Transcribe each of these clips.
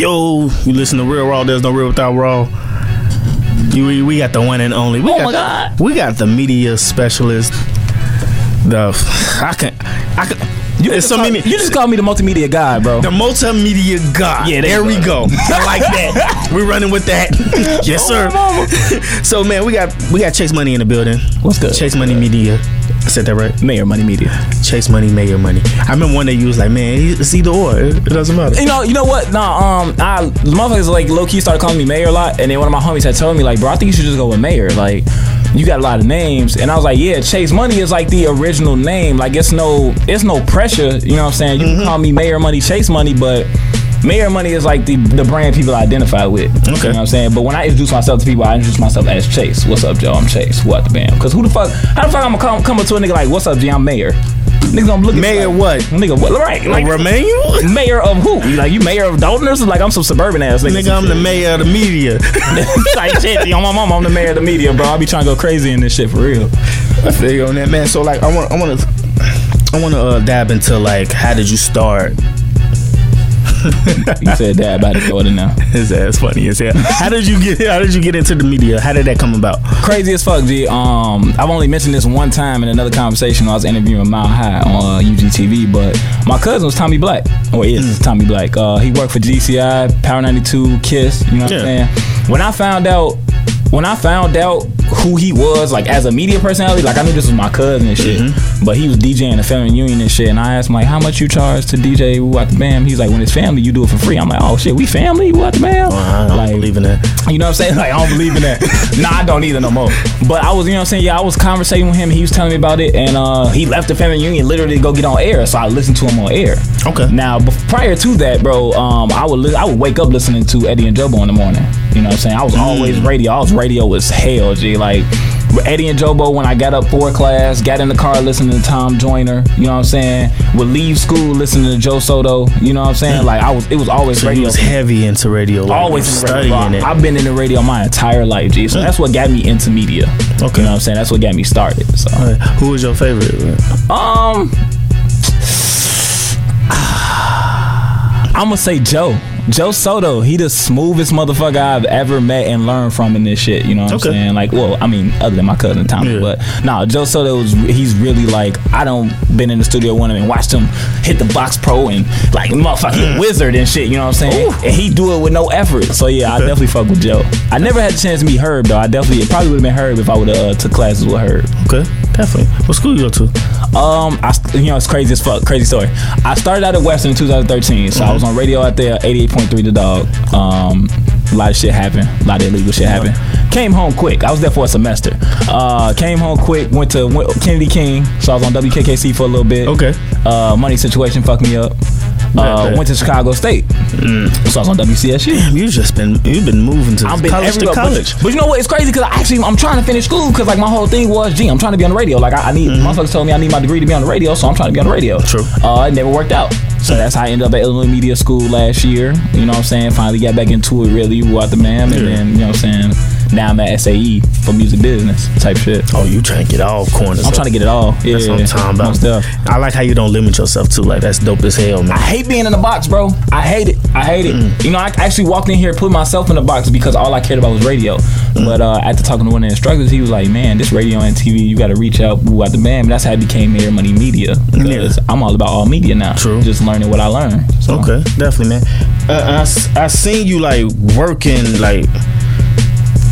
Yo, you listen to Real Raw. There's no real without Raw. We, we got the one and only. We Oh got, my God. We got the media specialist. The I can I can. You it's so call, many. you just call me the multimedia guy, bro. the multimedia guy. Yeah, there there we go. I like that. We're running with that. yes, oh, sir. so man, we got we got Chase Money in the building. What's good? Chase Money Media. I said that right. Mayor Money Media. Chase Money, Mayor Money. I remember one day you was like, man, it's either or. It, it doesn't matter. You know, you know what? Nah, um, I motherfuckers like low key started calling me Mayor a lot, and then one of my homies had told me like, bro, I think you should just go with Mayor. Like, you got a lot of names, and I was like, yeah, Chase Money is like the original name. Like, it's no, it's no pressure. You know what I'm saying? You can call me Mayor Money, Chase Money, but. Mayor Money is like the, the brand people identify with. You know what I'm saying? But when I introduce myself to people, I introduce myself as Chase. What's up, Joe? I'm Chase. What the bam? Because who the fuck? How the fuck I'm gonna come, come up to a nigga like, what's up, G? I'm Mayor. Niggas gonna look at me Mayor like, what? Nigga, what? Right. Like, Romeo? mayor of who? You like you mayor of Dolton or? Like I'm some suburban ass nigga. Nigga, I'm the mayor of the media. like shit. On my mom, I'm the mayor of the media, bro. I be trying to go crazy in this shit for real. I feel you on that, man. So like, I want, I want to, I want to uh, dab into like, how did you start? You said that about the daughter now. His ass funny as hell. How did you get? How did you get into the media? How did that come about? Crazy as fuck, G. Um, I've only mentioned this one time in another conversation. when I was interviewing Mile High on uh, UGTV, but my cousin was Tommy Black, or is Tommy Black. Uh, he worked for GCI, Power 92, Kiss. You know what Yeah. I'm saying? When I found out, when I found out who he was, like as a media personality, like I knew this was my cousin and shit, but he was DJing the family union and shit. And I asked him like, how much you charge to DJ Woo Out the Bam? He's like, when it's family, you do it for free. I'm like, oh shit, we family, Out the Bam? I don't like, believe in that. you know what I'm saying? Like I don't believe in that. nah, I don't either no more. But I was, you know what I'm saying? Yeah, I was conversating with him. He was telling me about it, and uh, he left the family union literally to go get on air. So I listened to him on air. Okay. Now, prior to that, bro, um, I would li- I would wake up listening to Eddie and Jobo in the morning. You know what I'm saying? I was always radio. I was radio was hell, G. Like Eddie and Jobo when I got up for class, got in the car listening to Tom Joyner. You know what I'm saying? Would leave school listening to Joe Soto. You know what I'm saying? Like I was, it was always So radio he was heavy into radio. Like, always in studying radio. it. I've been in the radio my entire life, G. So that's what got me into media. Okay. You know what I'm saying? That's what got me started. So Alright, Who was your favorite? um I'm gonna say Joe. Joe Soto, he the smoothest motherfucker I've ever met and learned from in this shit. You know what Okay. I'm saying? Like, well, I mean, other than my cousin Tommy, Yeah. but nah, Joe Soto was he's really like I don't been in the studio with him and watched him hit the box pro and like motherfucking wizard and shit. You know what I'm saying? And he do it with no effort. So yeah, I definitely fuck with Joe. I never had a chance to meet Herb though. I definitely it probably would have been Herb if I would have uh, took classes with Herb. Okay, definitely. What school you go to? Um, I you know it's crazy as fuck. Crazy story. I started out at Western in 2013, so I was on radio out there, 88.3 The Dog. Um, a lot of shit happened, a lot of illegal shit happened. Came home quick. I was there for a semester. Uh, came home quick. Went to went, Kennedy King, so I was on WKKC for a little bit. Okay. Uh, money situation fucked me up. Uh, went to Chicago State, so I was on WCSU. You've just been you've been moving to I've been college to everywhere, but- college. But, you know what? It's crazy because I actually I'm trying to finish school because like my whole thing was, gee, I'm trying to be on the radio. Like I, I need motherfuckers told me I need my degree to be on the radio, so I'm trying to be on the radio. True. Uh, it never worked out. So that's how I ended up at Illinois Media School last year. You know what I'm saying? Finally got back into it really, what the man, and Yeah. then you know what I'm saying. Now I'm at SAE for music business type shit. Oh, you trying to get all corners. I'm trying to get it all. Yeah, That's what I'm talking about. def. I like how you don't limit yourself too. Like that's dope as hell, man. I hate being in a box, bro. I hate it. I hate it. Mm. You know, I actually walked in here, put myself in a box because all I cared about was radio. Mm. But uh, after talking to one of the instructors, he was like, "Man, this radio and TV, you got to reach out, woo out the band." And that's how I became Mayor Money Media because I'm all about all media now. True. Just learning what I learned. So, Okay, definitely, man. Uh, I, I seen you like working like.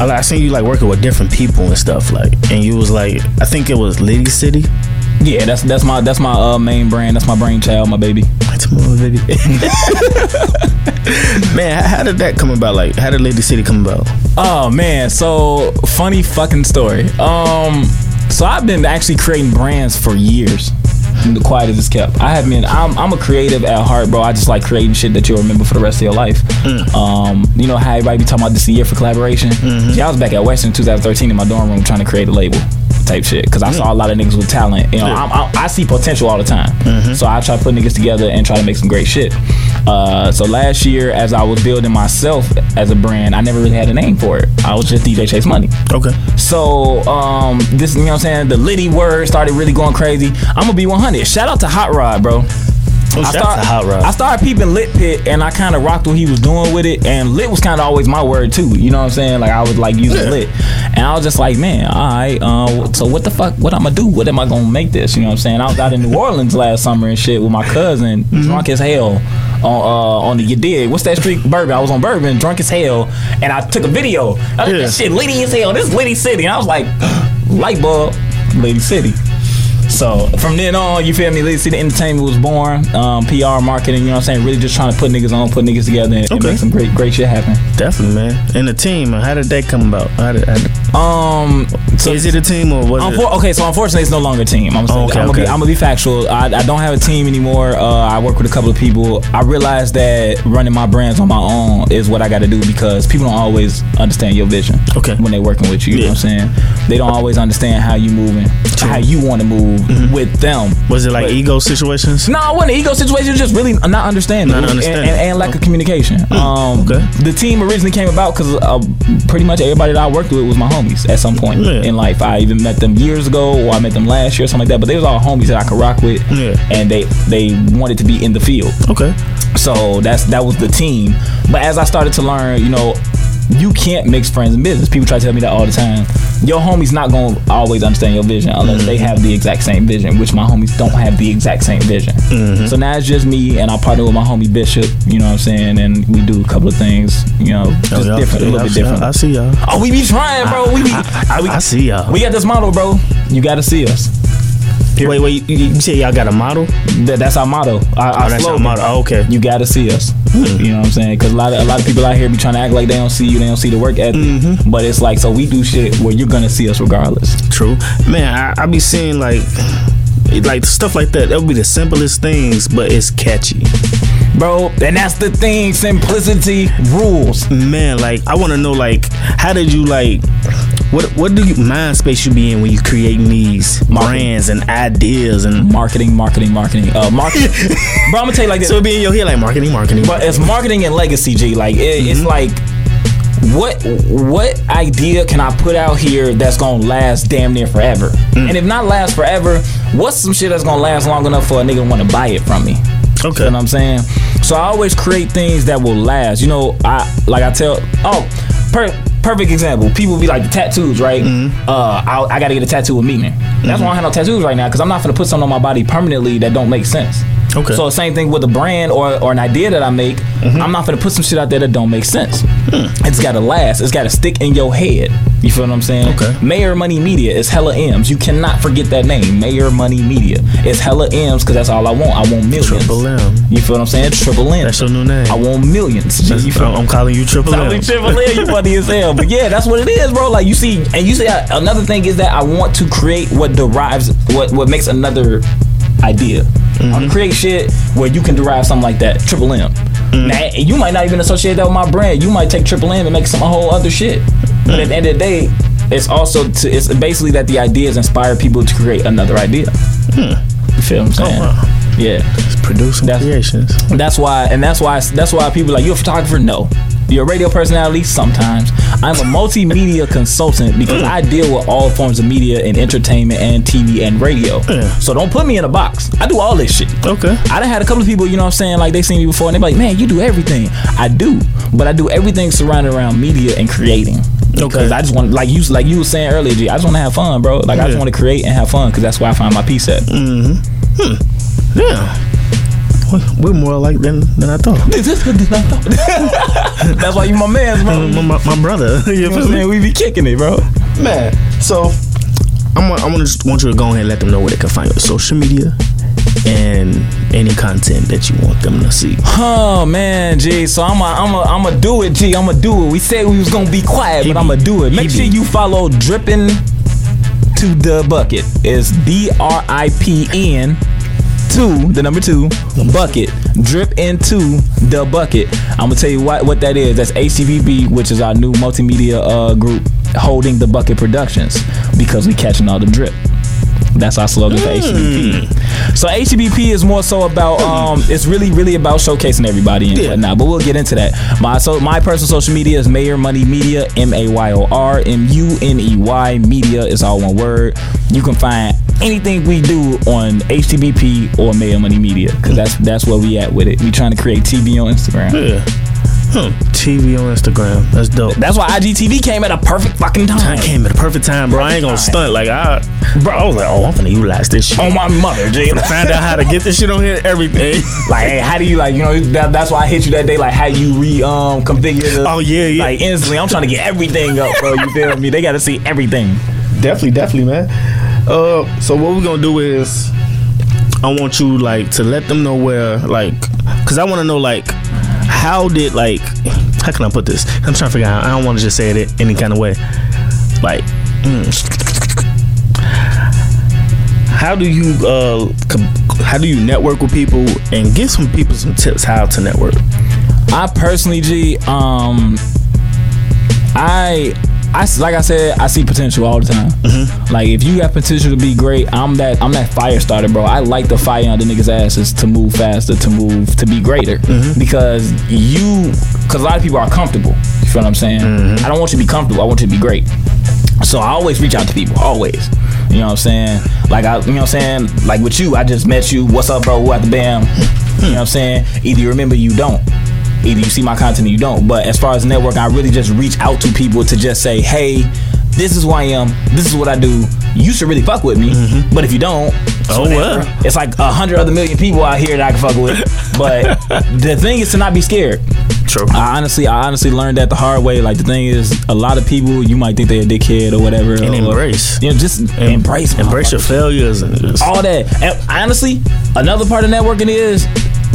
I, I seen you like working with different people and stuff like, and you was like, I think it was Litty City. Yeah, that's that's my that's my uh, main brand. That's my brainchild, my baby. That's my baby. man, how, how did that come about? Like, how did Lady City come about? Oh man, so funny fucking story. Um, so I've been actually creating brands for years. The quiet as it's kept. I have been. I'm, I'm a creative at heart, bro. I just like creating shit that you'll remember for the rest of your life. Um, you know how everybody be talking about this is year for collaboration. Yeah, I was back at Western 2013 in my dorm room trying to create a label type shit because I saw a lot of niggas with talent. You know, Yeah. I'm, I, I see potential all the time. So I try to put niggas together and try to make some great shit. Uh, so last year, as I was building myself as a brand, I never really had a name for it. I was just DJ Chase Money. Okay. So um, this, you know what I'm saying? The Litty word started really going crazy. I'm gonna be 100. Shout out to Hot Rod, bro. Oh, I, Hot I started peeping Lit Pit, and I kind of rocked what he was doing with it. And Lit was kind of always my word too. You know what I'm saying? Like I was like using Yeah. Lit, and I was just like, man, all right. Uh, so what the fuck? What I'm gonna do? What am I gonna make this? You know what I'm saying? I was out in New Orleans last summer and shit with my cousin, Mm-hmm. drunk as hell. On uh, on the you did what's that street bourbon? I was on bourbon, drunk as hell, and I took a video. I was like, Yeah. this shit litty as hell. This is Litty City, and I was like, light bulb, Litty City. So from then on, you feel me? Litty City Entertainment was born. Um, PR marketing, you know what I'm saying? Really just trying to put niggas on, put niggas together, and, and make some great great shit happen. Definitely, man. And the team, how did that come about? How did, how did- Um, so is it a team or was it? Unfor- okay, so unfortunately, it's no longer a team. I'm, Oh, okay, I'm, gonna, okay. be, I'm gonna be factual. I, I don't have a team anymore. Uh, I work with a couple of people. I realized that running my brands on my own is what I got to do because people don't always understand your vision. Okay. When they're working with you, you know what I'm saying? They don't always understand how you moving, how you want to move Mm-hmm. with them. Was it like But- ego situations? No, it wasn't an ego situation. Just really not understanding, Not And- understanding. And, and lack of communication. Um, okay. The team originally came about because uh, pretty much everybody that I worked with was my homies at some point Yeah. in life. I even met them years ago, or I met them last year, or something like that. But they was all homies that I could rock with, Yeah. and they they wanted to be in the field. Okay. So that's that was the team. But as I started to learn, you know, you can't mix friends and business. People try to tell me that all the time. Your homies not gonna always understand your vision unless they have the exact same vision, which my homies don't have the exact same vision. Mm-hmm. So now it's just me and I partner with my homie Bishop. You know what I'm saying? And we do a couple of things. You know, oh, just Oh, different, a little bit different. I see y'all. oh, we be trying, bro. We be. I, we, I see y'all. we got this model, bro. You got to see us. Wait, wait. You, you say y'all got a model? That, that's our motto. Our, our Oh, that's slogan. model. Oh, okay. You gotta see us. You know what I'm saying? Because a lot of a lot of people out here be trying to act like they don't see you, they don't see the work ethic. Mm-hmm. But it's like so we do shit where you're gonna see us regardless. True, man. I, I be seeing like, like stuff like that. That would be the simplest things, but it's catchy. Bro, and that's the thing, simplicity rules. Man, like I want to know, like, how did you like? What what do you mind space you be in when you creating these Marketing. brands and ideas and Marketing, marketing, marketing. Uh marketing. Bro, I'm gonna tell you like this. so it be in your head like marketing, marketing. but it's marketing and legacy, G. Like it, it's Mm-hmm. like what what idea can I put out here that's gonna last damn near forever? Mm. And if not last forever, what's some shit that's gonna last long enough for a nigga to to buy it from me? Okay. You know what I'm saying? So I always create things that will last. You know, I like I tell oh per, perfect example. People be like the tattoos, right? Mm-hmm. Uh I, I gotta get a tattoo with me, man. That's why I don't have no tattoos right now, because I'm not gonna put something on my body permanently that don't make sense. Okay. So same thing with a brand or, or an idea that I make. I'm not gonna put some shit out there that don't make sense. It's gotta last. It's gotta stick in your head. You feel what I'm saying? Okay. Mayor Money Media is hella M's. You cannot forget that name. Mayor Money Media. It's hella M's because that's all I want. I want millions. Triple M. You feel what I'm saying? Triple M. That's your new name. I want millions. you feel I'm calling you Triple M. triple M, you funny as hell. But yeah, that's what it is, bro. Like you see, and you see, uh, another thing is that I want to create what derives, what what makes another idea. I want to create shit where you can derive something like that. Triple M. Mm-hmm. Now, you might not even associate that with my brand. You might take Triple M and make some whole other shit. But at the end of the day, it's also to, it's basically that the ideas inspire people to create another idea. Hmm. You feel what I'm oh, saying? wow. Yeah. It's producing That's- creations. That's why, and that's why, that's why people are like, you're a photographer? No. You're a radio personality? Sometimes. I'm a multimedia consultant because I deal with all forms of media and entertainment and TV and radio. Yeah. So don't put me in a box. I do all this shit. Okay. I done had a couple of people, you know what I'm saying, like they seen me before and they be like, man, you do everything. I do, but I do everything surrounded around media and creating. Okay. Because I just want, like you, like you were saying earlier, G, I just want to have fun, bro. Like I just want to create and have fun because that's where I find my peace at. Mm-hmm. Hmm. Yeah. We- We're more alike than than I thought. that's why you my man, bro. My, my, my brother. you You know what I'm saying? We be kicking it, bro. Man, so I'm gonna, I'm gonna just want you to go ahead and let them know where they can find your social media and any content that you want them to see. Oh man, G. So I'm a, I'm a, I'm a do it, G. I'm a do it. We said we was gonna be quiet, He but I'm gonna do it. Make be- sure you follow Drippin' to the bucket. It's D R I P N two, the number two, bucket. Drip into the bucket. I'm gonna tell you what what that is. That's HTVB, which is our new multimedia uh, group holding the bucket productions because we catching all the drip. That's our slogan for HTBP. So HTBP is more so about um, it's really really about showcasing everybody and Yeah. whatnot. But we'll get into that. My so my personal social media is Mayor Money Media, M A Y O R M U N E Y Media is all one word. You can find anything we do on HTBP or Mayor Money Media because that's that's where we at with it. We trying to create TV on Instagram. Yeah. Hmm. TV on Instagram. That's dope. That's why IGTV came at a perfect fucking time. I came at a perfect time, bro. I ain't gonna Perfect stunt. Like I, bro, I was like, oh, I'm gonna utilize this shit. On my mother, G. Find out how to get this shit on here. Everything. like, hey, how do you like? You know, that, that's why I hit you that day. Like, how you re um configure the Oh yeah, yeah. like instantly. I'm trying to get everything up, bro. You feel me? They got to see everything. definitely, definitely, man. Uh, so what we're gonna do is, I want you like to let them know where, like, cause I want to know like, how did like, how can I put this? I'm trying to figure out. I don't want to just say it any kind of way. Like, mm. how do you uh, how do you network with people and give some people some tips how to network? I personally, G, um, I, I like I said, I see potential all the time. Mm-hmm. Like if you have potential to be great, I'm that I'm that fire starter, bro. I like the fire on the niggas' asses to move faster, to move to be greater, mm-hmm. because you, because a lot of people are comfortable. You feel what I'm saying? Mm-hmm. I don't want you to be comfortable. I want you to be great. So I always reach out to people, always. You know what I'm saying? Like I, you know what I'm saying? Like with you, I just met you. What's up, bro? What the bam? You know what I'm saying? Either you remember, you don't. Either you see my content or you don't. But as far as network, I really just reach out to people to just say, hey, this is who I am. This is what I do. You should really fuck with me. Mm-hmm. But if you don't, Oh, whatever. well. It's like a hundred other million people out here that I can fuck with. But the thing is to not be scared. True. I honestly, I honestly learned that the hard way. Like the thing is, a lot of people you might think they're a dickhead or whatever. And or, embrace. You know, just embrace, Embrace your failures and just, all that. And honestly, another part of networking is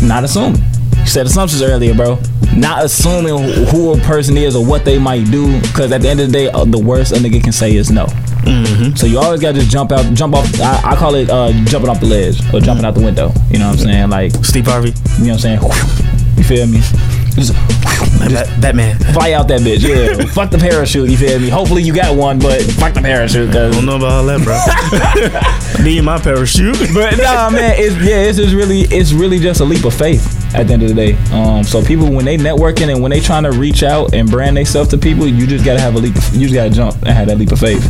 not assuming. You said assumptions earlier, bro. Not assuming who a person is or what they might do, because at the end of the day, uh, the worst a nigga can say is no. Mm-hmm. So you always got to just jump out, jump off. I, I call it uh, jumping off the ledge or jumping out the window. You know what I'm saying? Like, Steve Harvey, you know what I'm saying? You feel me? Just Bat- Batman. fly out that bitch. Yeah. fuck the parachute. You feel me? Hopefully you got one, but fuck the parachute. Cause Don't know about all that, bro. Me and my parachute. but nah, man, it's yeah, it's just really, it's really just a leap of faith at the end of the day. Um, so people when they networking and when they trying to reach out and brand themselves to people, you just gotta have a leap. Of, you just gotta jump and have that leap of faith.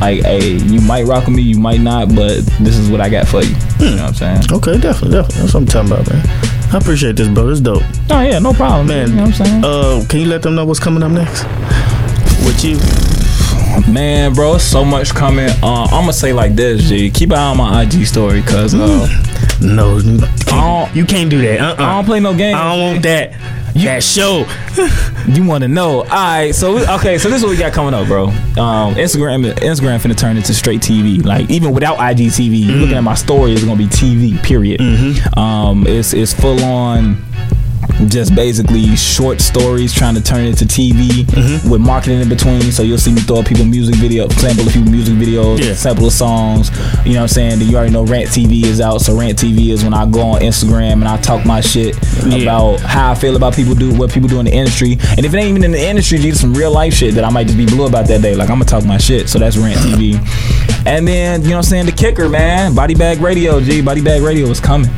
Like, hey, you might rock with me, you might not, but this is what I got for you. You know what I'm saying? Okay, definitely, definitely. That's what I'm talking about, man. I appreciate this, bro. It's dope. Oh yeah, no problem, Man, man. You know what I'm saying? Uh, can you let them know what's coming up next? With you? Man, bro, so much coming. Uh, I'm gonna say like this, G. Keep an eye on my IG story, cause uh, No, you can't, you can't do that. Uh-uh. I don't play no games. I don't want that. that show. You want to know? All right, so we- okay, so this is what we got coming up, bro. Um, Instagram, Instagram finna turn into straight TV. Like even without IGTV, you looking at my story, it's gonna be TV. Period. Um, it's it's full on. Just basically short stories trying to turn it into TV mm-hmm. with marketing in between. So you'll see me throw up people music video, sample a few music videos, Yeah. sample of songs. You know what I'm saying? Then you already know Rant TV is out. So Rant TV is when I go on Instagram and I talk my shit Yeah. about how I feel about people do what people do in the industry. And if it ain't even in the industry, just some real life shit that I might just be blue about that day. Like I'm gonna talk my shit. So that's Rant TV. And then, you know what I'm saying, the kicker, man. Body Bag Radio, G. Body Bag Radio is coming.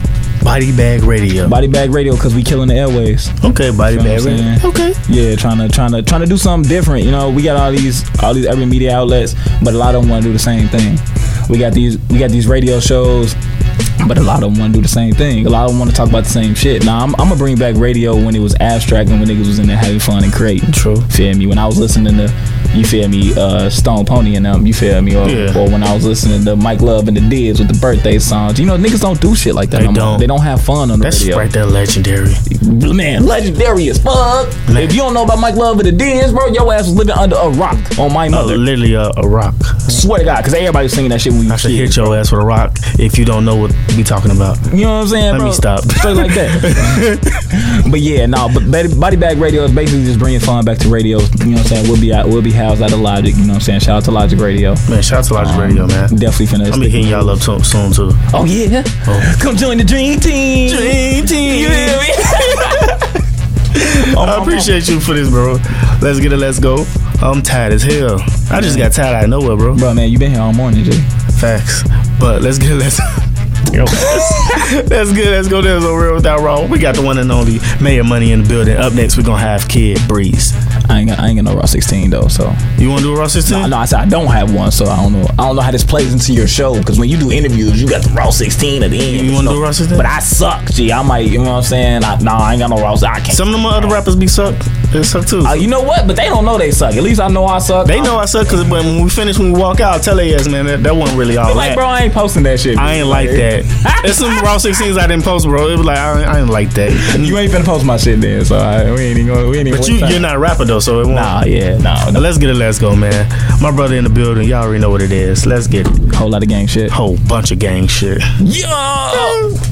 Body Bag Radio. Body Bag Radio, cause we killing the airways. Okay, Body You know Bag Radio. Okay. Yeah, trying to trying to trying to do something different. You know, we got all these all these every media outlets, but a lot of them want to do the same thing. We got these we got these radio shows, but a lot of them want to do the same thing. A lot of them want to talk about the same shit. Now I'm, I'm gonna bring back radio when it was abstract and when niggas was in there having fun and creating. True. Feel me? When I was listening to you feel me, uh, Stone Pony and them, you feel me, or, Yeah. or when I was listening to Mike Love and the Dids with the birthday songs. You know, niggas don't do shit like that. They no don't. They don't have fun on the radio. That's radio right there, legendary. man, legendary as fuck. If you don't know about Mike Love and the Diz, bro, your ass was living under a rock on my Uh, mother. literally a, a rock. Swear to God, because everybody was singing that shit when you I should hit your ass with a rock if you don't know what we talking about. You know what I'm saying, Let bro? me stop. Straight like that. but yeah, no, but Body Bag Radio is basically just bringing fun back to radio. You know what I'm saying? We'll be out, we'll be housed out of Logic. You know what I'm saying? Shout out to Logic Radio. Man, shout out to Logic um, Radio, man. Definitely finna. I'm be hitting y'all up to- soon too. Oh yeah, Oh. come join the Dream Team. Dream Team. You feel me? I appreciate you for this, bro. Let's get it. Let's go. I'm tired as hell. I just got tired out of nowhere, bro. Bro, man, you been here all morning, G. Facts. But let's get it. let's. That's good. Let's go there. So real without wrong. We got the one and only Mayor Money in the building. Up next, we're gonna have Kid Breeze. I ain't got I ain't got no Raw 16 though. So You want to do a Raw 16? no, no, I said I don't have one, so I don't know. I don't know how this plays into your show because when you do interviews, you got the Raw 16 at the end. You wanna know. do Raw 16? But I suck. Gee, I might. You know what I'm saying? I, no, I ain't got no Raw. I can't. Some of them other rappers be suck. They suck too. Uh, you know what? But they don't know they suck. At least I know I suck. they know I suck because when we finish, when we walk out, I tell their ass, man, that, that wasn't really all Like, bro, I ain't posting that shit. I ain't like that. There's some Raw 16s I didn't post, bro. It was like, I, I ain't like that. You ain't finna post my shit then, so I, we ain't even gonna. We ain't even. But you, you're not a rapper though, so it won't. Nah, yeah, nah. Now Let's get it. Let's go, man. My brother in the building. Y'all already know what it is. Let's get it. Whole lot of gang shit. Whole bunch of gang shit. Yeah.